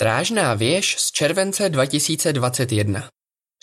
Strážná věž z července 2021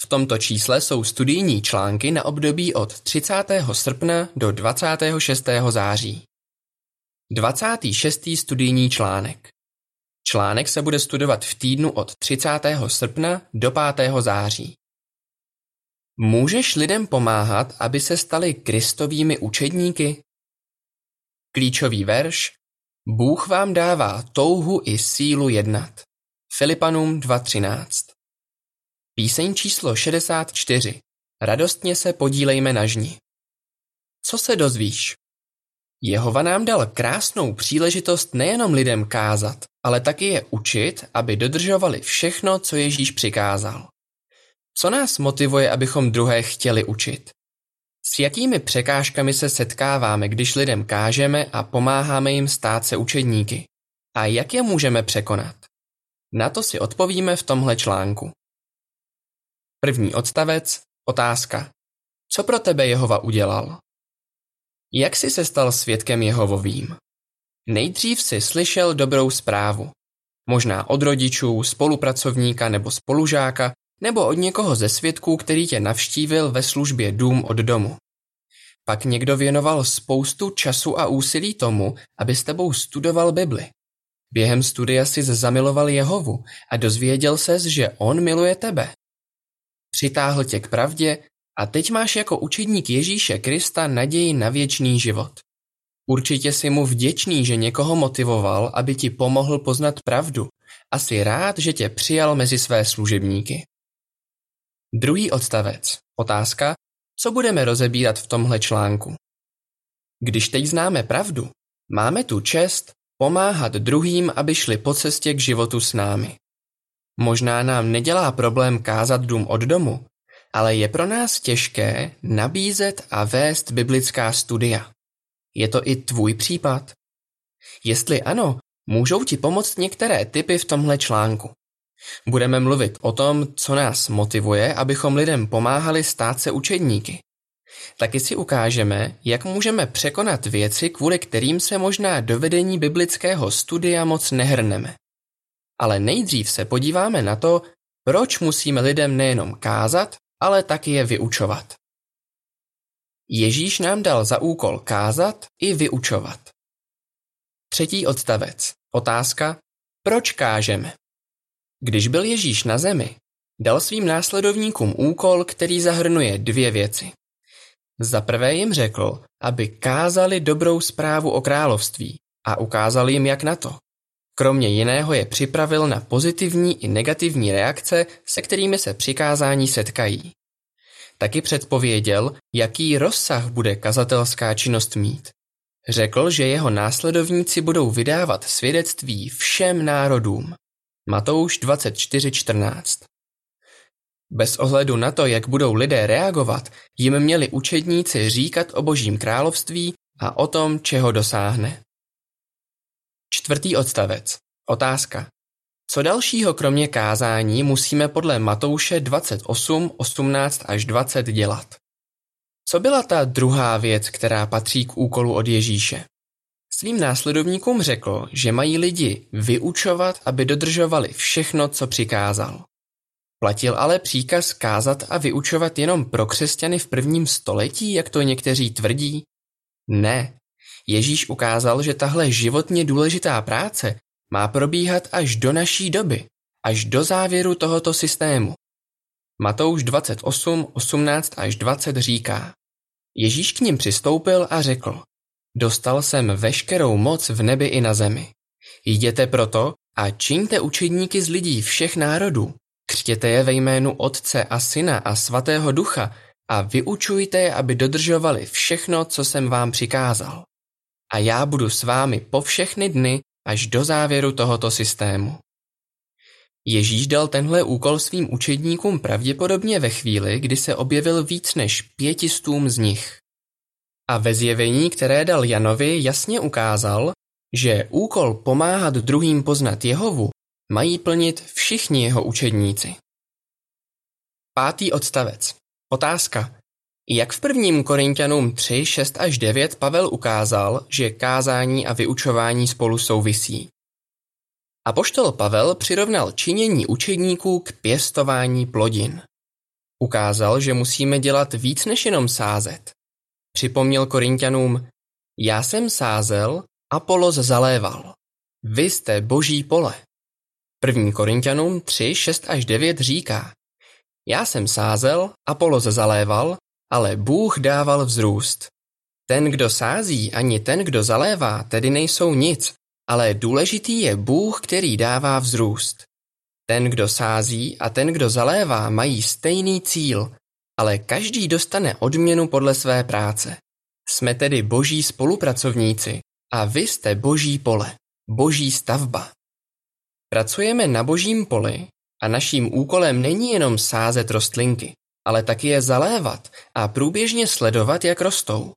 V tomto čísle jsou studijní články na období od 30. srpna do 26. září. 26. studijní článek Článek se bude studovat v týdnu od 30. srpna do 5. září. Můžeš lidem pomáhat, aby se stali kristovými učedníky? Klíčový verš Bůh vám dává touhu i sílu jednat. Filipanům 2.13 Píseň číslo 64 Radostně se podílejme na žni. Co se dozvíš? Jehova nám dal krásnou příležitost nejenom lidem kázat, ale taky je učit, aby dodržovali všechno, co Ježíš přikázal. Co nás motivuje, abychom druhé chtěli učit? S jakými překážkami se setkáváme, když lidem kážeme a pomáháme jim stát se učedníky? A jak je můžeme překonat? Na to si odpovíme v tomhle článku. První odstavec, otázka. Co pro tebe Jehova udělal? Jak jsi se stal svědkem Jehovovým? Nejdřív si slyšel dobrou zprávu. Možná od rodičů, spolupracovníka nebo spolužáka, nebo od někoho ze svědků, který tě navštívil ve službě dům od domu. Pak někdo věnoval spoustu času a úsilí tomu, aby s tebou studoval Bibli. Během studia si zamiloval Jehovu a dozvěděl ses, že on miluje tebe. Přitáhl tě k pravdě a teď máš jako učedník Ježíše Krista naději na věčný život. Určitě si mu vděčný, že někoho motivoval, aby ti pomohl poznat pravdu a jsi rád, že tě přijal mezi své služebníky. Druhý odstavec. Otázka, co budeme rozebírat v tomhle článku. Když teď známe pravdu, máme tu čest pomáhat druhým, aby šli po cestě k životu s námi. Možná nám nedělá problém kázat dům od domu, ale je pro nás těžké nabízet a vést biblická studia. Je to i tvůj případ? Jestli ano, můžou ti pomoct některé typy v tomhle článku. Budeme mluvit o tom, co nás motivuje, abychom lidem pomáhali stát se učedníky. Taky si ukážeme, jak můžeme překonat věci, kvůli kterým se možná do vedení biblického studia moc nehrneme. Ale nejdřív se podíváme na to, proč musíme lidem nejenom kázat, ale taky je vyučovat. Ježíš nám dal za úkol kázat i vyučovat. Třetí odstavec. Otázka, proč kážeme? Když byl Ježíš na zemi, dal svým následovníkům úkol, který zahrnuje dvě věci. Za prvé jim řekl, aby kázali dobrou zprávu o království a ukázal jim jak na to. Kromě jiného je připravil na pozitivní i negativní reakce, se kterými se přikázání setkají. Taky předpověděl, jaký rozsah bude kazatelská činnost mít. Řekl, že jeho následovníci budou vydávat svědectví všem národům. Matouš 24.14 Bez ohledu na to, jak budou lidé reagovat, jim měli učedníci říkat o božím království a o tom, čeho dosáhne. Čtvrtý odstavec. Otázka. Co dalšího kromě kázání musíme podle Matouše 28, 18 až 20 dělat? Co byla ta druhá věc, která patří k úkolu od Ježíše? Svým následovníkům řekl, že mají lidi vyučovat, aby dodržovali všechno, co přikázal. Platil ale příkaz kázat a vyučovat jenom pro křesťany v prvním století, jak to někteří tvrdí? Ne. Ježíš ukázal, že tahle životně důležitá práce má probíhat až do naší doby, až do závěru tohoto systému. Matouš 28, 18 až 20 říká, Ježíš k ním přistoupil a řekl, Dostal jsem veškerou moc v nebi i na zemi. Jděte proto a čiňte učedníky z lidí všech národů. Křtěte je ve jménu Otce a Syna a Svatého Ducha a vyučujte je, aby dodržovali všechno, co jsem vám přikázal. A já budu s vámi po všechny dny až do závěru tohoto systému. Ježíš dal tenhle úkol svým učedníkům pravděpodobně ve chvíli, kdy se objevil víc než pětistům z nich. A ve zjevení, které dal Janovi, jasně ukázal, že úkol pomáhat druhým poznat Jehovu mají plnit všichni jeho učedníci. Pátý odstavec. Otázka. Jak v prvním Korintianům 3, 6 až 9 Pavel ukázal, že kázání a vyučování spolu souvisí? Apoštol Pavel přirovnal činění učedníků k pěstování plodin. Ukázal, že musíme dělat víc než jenom sázet. Připomněl Korintianům, já jsem sázel, Apolos zaléval. Vy jste boží pole. První Korintianům 3, 6 až 9 říká, já jsem sázel, Apolos zaléval, ale Bůh dával vzrůst. Ten, kdo sází, ani ten, kdo zalévá, tedy nejsou nic, ale důležitý je Bůh, který dává vzrůst. Ten, kdo sází a ten, kdo zalévá, mají stejný cíl, ale každý dostane odměnu podle své práce. Jsme tedy boží spolupracovníci a vy jste boží pole, boží stavba. Pracujeme na božím poli a naším úkolem není jenom sázet rostlinky, ale taky je zalévat a průběžně sledovat, jak rostou.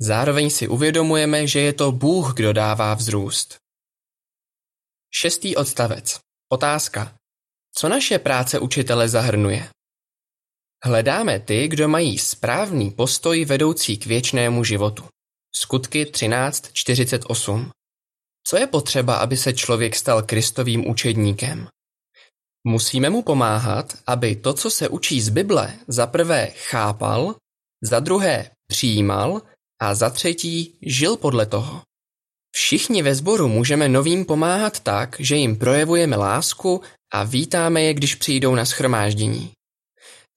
Zároveň si uvědomujeme, že je to Bůh, kdo dává vzrůst. Šestý odstavec. Otázka. Co naše práce učitele zahrnuje? Hledáme ty, kdo mají správný postoj vedoucí k věčnému životu. Skutky 13.48 Co je potřeba, aby se člověk stal kristovým učedníkem? Musíme mu pomáhat, aby to, co se učí z Bible, za prvé chápal, za druhé přijímal a za třetí žil podle toho. Všichni ve sboru můžeme novým pomáhat tak, že jim projevujeme lásku a vítáme je, když přijdou na schromáždění.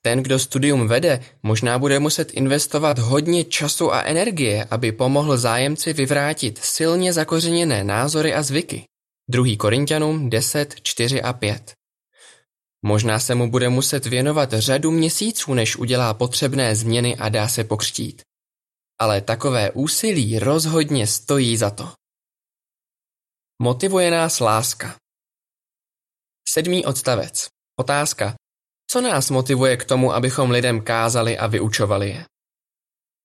Ten, kdo studium vede, možná bude muset investovat hodně času a energie, aby pomohl zájemci vyvrátit silně zakořeněné názory a zvyky. 2. Korintianům 10, 4 a 5. Možná se mu bude muset věnovat řadu měsíců, než udělá potřebné změny a dá se pokřtít. Ale takové úsilí rozhodně stojí za to. Motivuje nás láska. Sedmý odstavec. Otázka. Co nás motivuje k tomu, abychom lidem kázali a vyučovali je?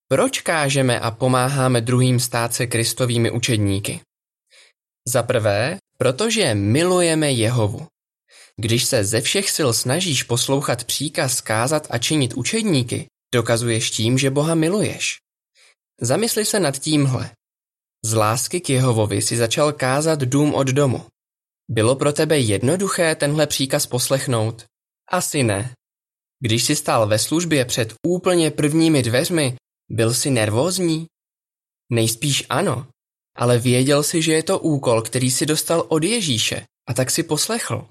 Proč kážeme a pomáháme druhým stát se kristovými učedníky? Za prvé, protože milujeme Jehovu. Když se ze všech sil snažíš poslouchat příkaz kázat a činit učedníky, dokazuješ tím, že Boha miluješ. Zamysli se nad tímhle. Z lásky k Jehovovi si začal kázat dům od domu. Bylo pro tebe jednoduché tenhle příkaz poslechnout? Asi ne. Když jsi stál ve službě před úplně prvními dveřmi, byl jsi nervózní? Nejspíš ano, ale věděl si, že je to úkol, který si dostal od Ježíše a tak si poslechl.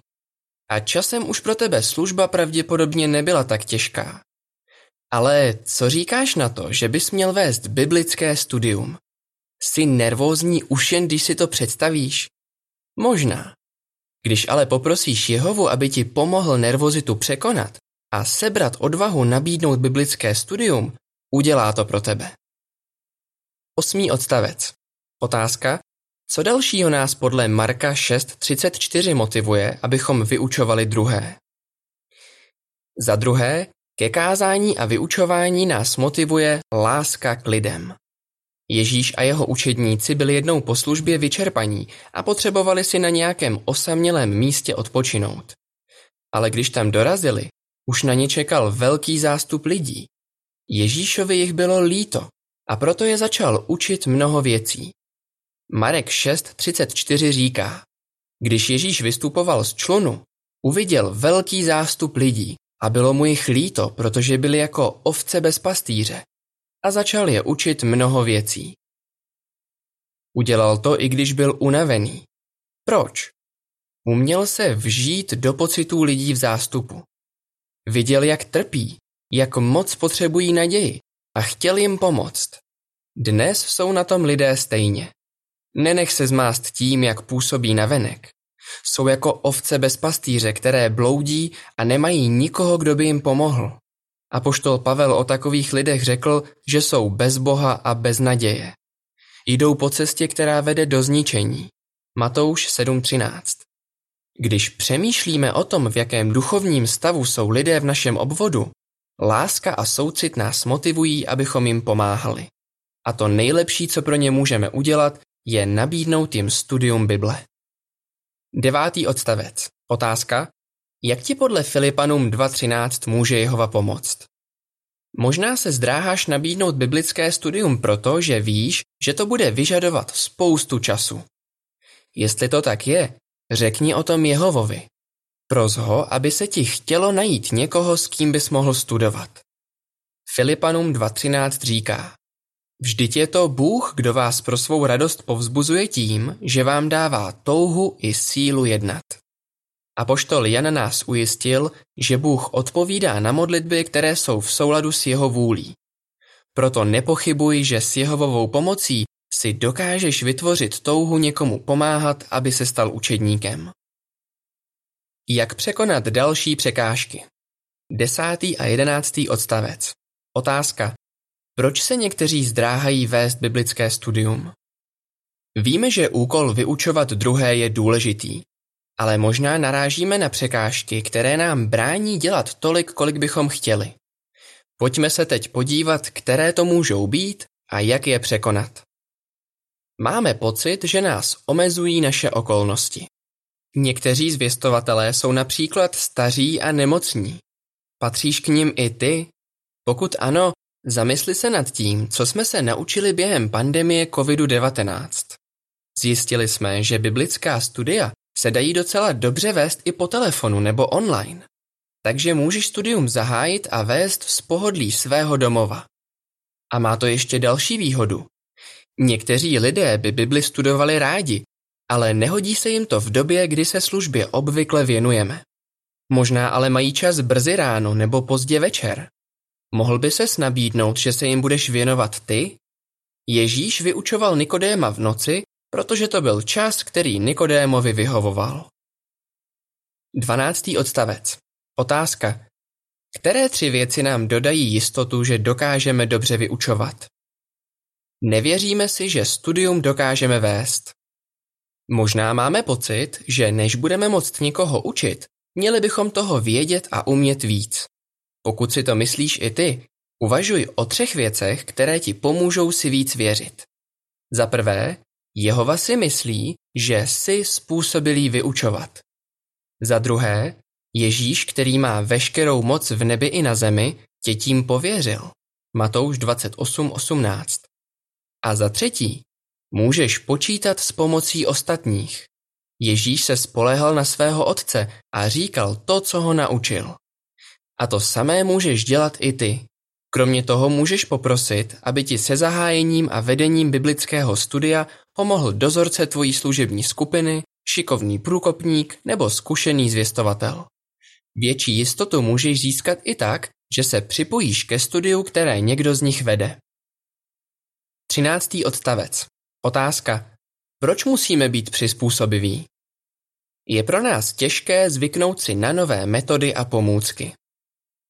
A časem už pro tebe služba pravděpodobně nebyla tak těžká. Ale co říkáš na to, že bys měl vést biblické studium? Jsi nervózní už jen, když si to představíš? Možná. Když ale poprosíš Jehovu, aby ti pomohl nervozitu překonat a sebrat odvahu nabídnout biblické studium, udělá to pro tebe. Osmý odstavec. Otázka, co dalšího nás podle Marka 6.34 motivuje, abychom vyučovali druhé? Za druhé, ke kázání a vyučování nás motivuje láska k lidem. Ježíš a jeho učedníci byli jednou po službě vyčerpaní a potřebovali si na nějakém osamělém místě odpočinout. Ale když tam dorazili, už na ně čekal velký zástup lidí. Ježíšovi jich bylo líto a proto je začal učit mnoho věcí. Marek 6.34 říká, když Ježíš vystupoval z člunu, uviděl velký zástup lidí a bylo mu jich líto, protože byli jako ovce bez pastýře a začal je učit mnoho věcí. Udělal to, i když byl unavený. Proč? Uměl se vžít do pocitů lidí v zástupu. Viděl, jak trpí, jak moc potřebují naději a chtěl jim pomoct. Dnes jsou na tom lidé stejně. Nenech se zmást tím, jak působí navenek. Jsou jako ovce bez pastýře, které bloudí a nemají nikoho, kdo by jim pomohl. Apoštol Pavel o takových lidech řekl, že jsou bez Boha a bez naděje. Jdou po cestě, která vede do zničení. Matouš 7.13 Když přemýšlíme o tom, v jakém duchovním stavu jsou lidé v našem obvodu, láska a soucit nás motivují, abychom jim pomáhali. A to nejlepší, co pro ně můžeme udělat, je nabídnout jim studium Bible. Devátý odstavec. Otázka. Jak ti podle Filipanům 2.13 může Jehova pomoct? Možná se zdráháš nabídnout biblické studium proto, že víš, že to bude vyžadovat spoustu času. Jestli to tak je, řekni o tom Jehovovi. Pros ho, aby se ti chtělo najít někoho, s kým bys mohl studovat. Filipanům 2.13 říká, Vždyť je to Bůh, kdo vás pro svou radost povzbuzuje tím, že vám dává touhu i sílu jednat. Apoštol Jan nás ujistil, že Bůh odpovídá na modlitby, které jsou v souladu s jeho vůlí. Proto nepochybuj, že s Jehovovou pomocí si dokážeš vytvořit touhu někomu pomáhat, aby se stal učedníkem. Jak překonat další překážky? Desátý a jedenáctý odstavec. Otázka. Proč se někteří zdráhají vést biblické studium? Víme, že úkol vyučovat druhé je důležitý, ale možná narážíme na překážky, které nám brání dělat tolik, kolik bychom chtěli. Pojďme se teď podívat, které to můžou být a jak je překonat. Máme pocit, že nás omezují naše okolnosti. Někteří zvěstovatelé jsou například staří a nemocní. Patříš k nim i ty? Pokud ano, zamysli se nad tím, co jsme se naučili během pandemie COVID-19. Zjistili jsme, že biblická studia se dají docela dobře vést i po telefonu nebo online. Takže můžeš studium zahájit a vést z pohodlí svého domova. A má to ještě další výhodu. Někteří lidé by Bibli studovali rádi, ale nehodí se jim to v době, kdy se službě obvykle věnujeme. Možná ale mají čas brzy ráno nebo pozdě večer. Mohl by ses nabídnout, že se jim budeš věnovat ty? Ježíš vyučoval Nikodéma v noci, protože to byl čas, který Nikodémovi vyhovoval. 12. odstavec. Otázka. Které tři věci nám dodají jistotu, že dokážeme dobře vyučovat? Nevěříme si, že studium dokážeme vést. Možná máme pocit, že než budeme moct někoho učit, měli bychom toho vědět a umět víc. Pokud si to myslíš i ty, uvažuj o třech věcech, které ti pomůžou si víc věřit. Za prvé, Jehova si myslí, že jsi způsobilý vyučovat. Za druhé, Ježíš, který má veškerou moc v nebi i na zemi, tě tím pověřil. Matouš 28.18. A za třetí, můžeš počítat s pomocí ostatních. Ježíš se spolehal na svého otce a říkal to, co ho naučil. A to samé můžeš dělat i ty. Kromě toho můžeš poprosit, aby ti se zahájením a vedením biblického studia pomohl dozorce tvojí služební skupiny, šikovný průkopník nebo zkušený zvěstovatel. Větší jistotu můžeš získat i tak, že se připojíš ke studiu, které někdo z nich vede. 13. odstavec. Otázka. Proč musíme být přizpůsobiví? Je pro nás těžké zvyknout si na nové metody a pomůcky.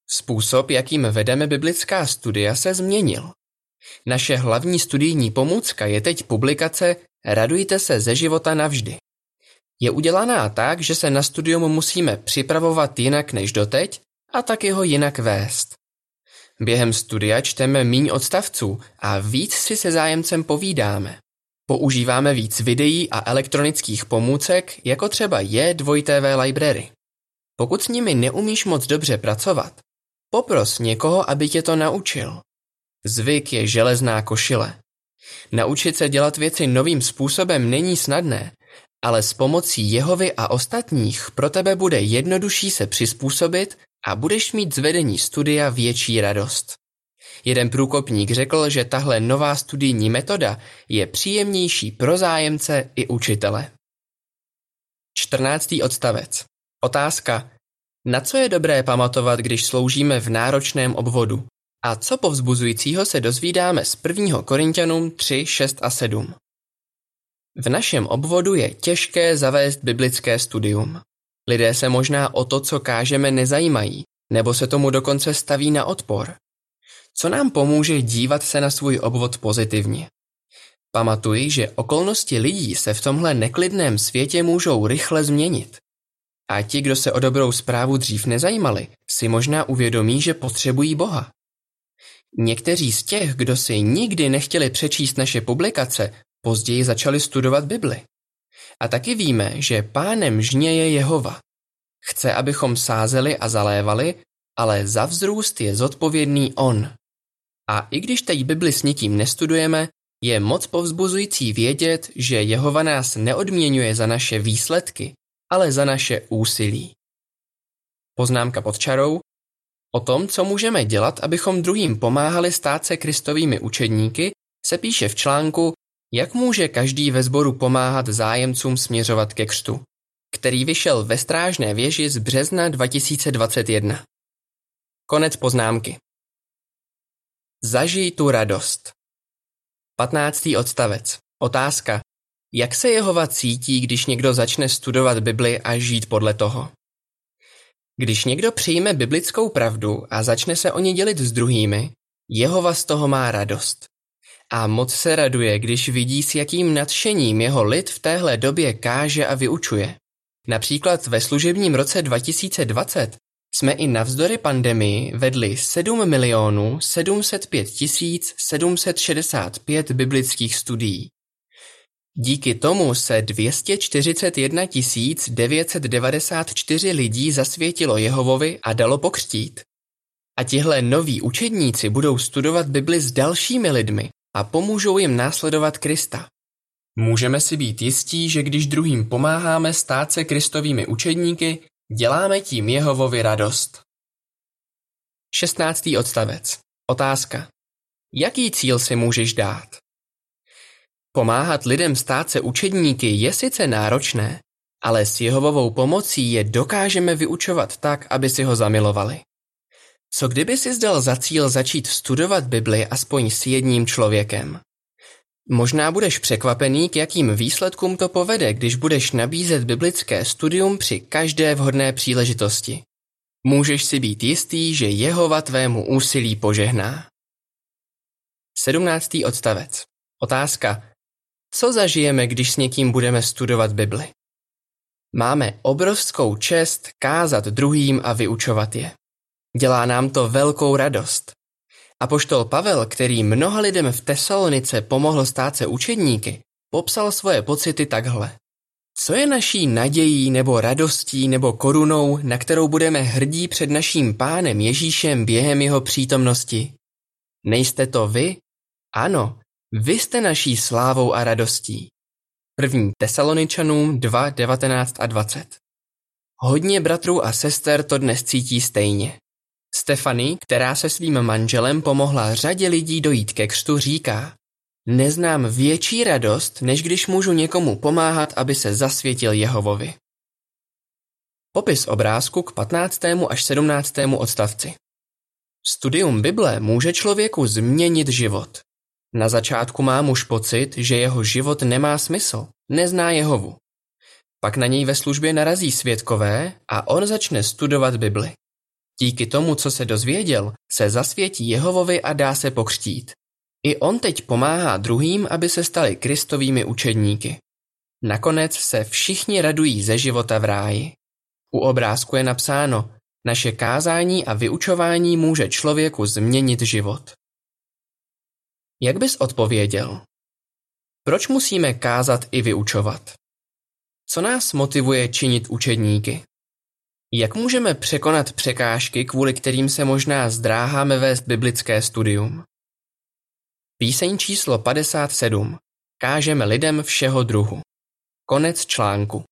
Způsob, jakým vedeme biblická studia, se změnil. Naše hlavní studijní pomůcka je teď publikace Radujte se ze života navždy. Je udělaná tak, že se na studium musíme připravovat jinak než doteď a taky ho jinak vést. Během studia čteme míň odstavců a víc si se zájemcem povídáme. Používáme víc videí a elektronických pomůcek, jako třeba je 2TV Library. Pokud s nimi neumíš moc dobře pracovat, popros někoho, aby tě to naučil. Zvyk je železná košile. Naučit se dělat věci novým způsobem není snadné, ale s pomocí Jehovy a ostatních pro tebe bude jednodušší se přizpůsobit a budeš mít z vedení studia větší radost. Jeden průkopník řekl, že tahle nová studijní metoda je příjemnější pro zájemce i učitele. 14. odstavec. Otázka. Na co je dobré pamatovat, když sloužíme v náročném obvodu? A co povzbuzujícího se dozvídáme z 1. Korintianům 3, 6 a 7? V našem obvodu je těžké zavést biblické studium. Lidé se možná o to, co kážeme, nezajímají, nebo se tomu dokonce staví na odpor. Co nám pomůže dívat se na svůj obvod pozitivně? Pamatuj, že okolnosti lidí se v tomhle neklidném světě můžou rychle změnit. A ti, kdo se o dobrou zprávu dřív nezajímali, si možná uvědomí, že potřebují Boha. Někteří z těch, kdo si nikdy nechtěli přečíst naše publikace, později začali studovat Bibli. A taky víme, že pánem žně je Jehova. Chce, abychom sázeli a zalévali, ale za vzrůst je zodpovědný on. A i když teď Bibli s nikým nestudujeme, je moc povzbuzující vědět, že Jehova nás neodměňuje za naše výsledky, ale za naše úsilí. Poznámka pod čarou. O tom, co můžeme dělat, abychom druhým pomáhali stát se kristovými učedníky, se píše v článku Jak může každý ve sboru pomáhat zájemcům směřovat ke křtu, který vyšel ve strážné věži z března 2021. Konec poznámky. Zažij tu radost. 15. odstavec. Otázka. Jak se Jehova cítí, když někdo začne studovat Bibli a žít podle toho? Když někdo přijme biblickou pravdu a začne se o ně dělit s druhými, Jehova z toho má radost. A moc se raduje, když vidí, s jakým nadšením jeho lid v téhle době káže a vyučuje. Například ve služebním roce 2020 jsme i navzdory pandemii vedli 7 milionů 705 765 biblických studií. Díky tomu se 241 994 lidí zasvětilo Jehovovi a dalo pokřtít. A tihle noví učedníci budou studovat Bibli s dalšími lidmi a pomůžou jim následovat Krista. Můžeme si být jistí, že když druhým pomáháme stát se kristovými učedníky, děláme tím Jehovovi radost. 16. odstavec. Otázka. Jaký cíl si můžeš dát? Pomáhat lidem stát se učedníky je sice náročné, ale s Jehovovou pomocí je dokážeme vyučovat tak, aby si ho zamilovali. Co kdyby si zdal za cíl začít studovat Bibli aspoň s jedním člověkem? Možná budeš překvapený, k jakým výsledkům to povede, když budeš nabízet biblické studium při každé vhodné příležitosti. Můžeš si být jistý, že Jehova tvému úsilí požehná. 17. odstavec. Otázka. Co zažijeme, když s někým budeme studovat Bibli? Máme obrovskou čest kázat druhým a vyučovat je. Dělá nám to velkou radost. A poštol Pavel, který mnoha lidem v Tesalonice pomohl stát se učedníky, popsal svoje pocity takhle. Co je naší nadějí nebo radostí nebo korunou, na kterou budeme hrdí před naším pánem Ježíšem během jeho přítomnosti? Nejste to vy? Ano, vy jste naší slávou a radostí. První Tesaloničanům 2, 19 a 20. Hodně bratrů a sester to dnes cítí stejně. Stefany, která se svým manželem pomohla řadě lidí dojít ke křtu, říká Neznám větší radost, než když můžu někomu pomáhat, aby se zasvětil Jehovovi. Popis obrázku k 15. až 17. odstavci. Studium Bible může člověku změnit život. Na začátku má muž pocit, že jeho život nemá smysl, nezná Jehovu. Pak na něj ve službě narazí svědkové a on začne studovat Bibli. Díky tomu, co se dozvěděl, se zasvětí Jehovovi a dá se pokřtít. I on teď pomáhá druhým, aby se stali kristovými učedníky. Nakonec se všichni radují ze života v ráji. U obrázku je napsáno, naše kázání a vyučování může člověku změnit život. Jak bys odpověděl? Proč musíme kázat i vyučovat? Co nás motivuje činit učedníky? Jak můžeme překonat překážky, kvůli kterým se možná zdráháme vést biblické studium? Píseň číslo 57. Kážeme lidem všeho druhu. Konec článku.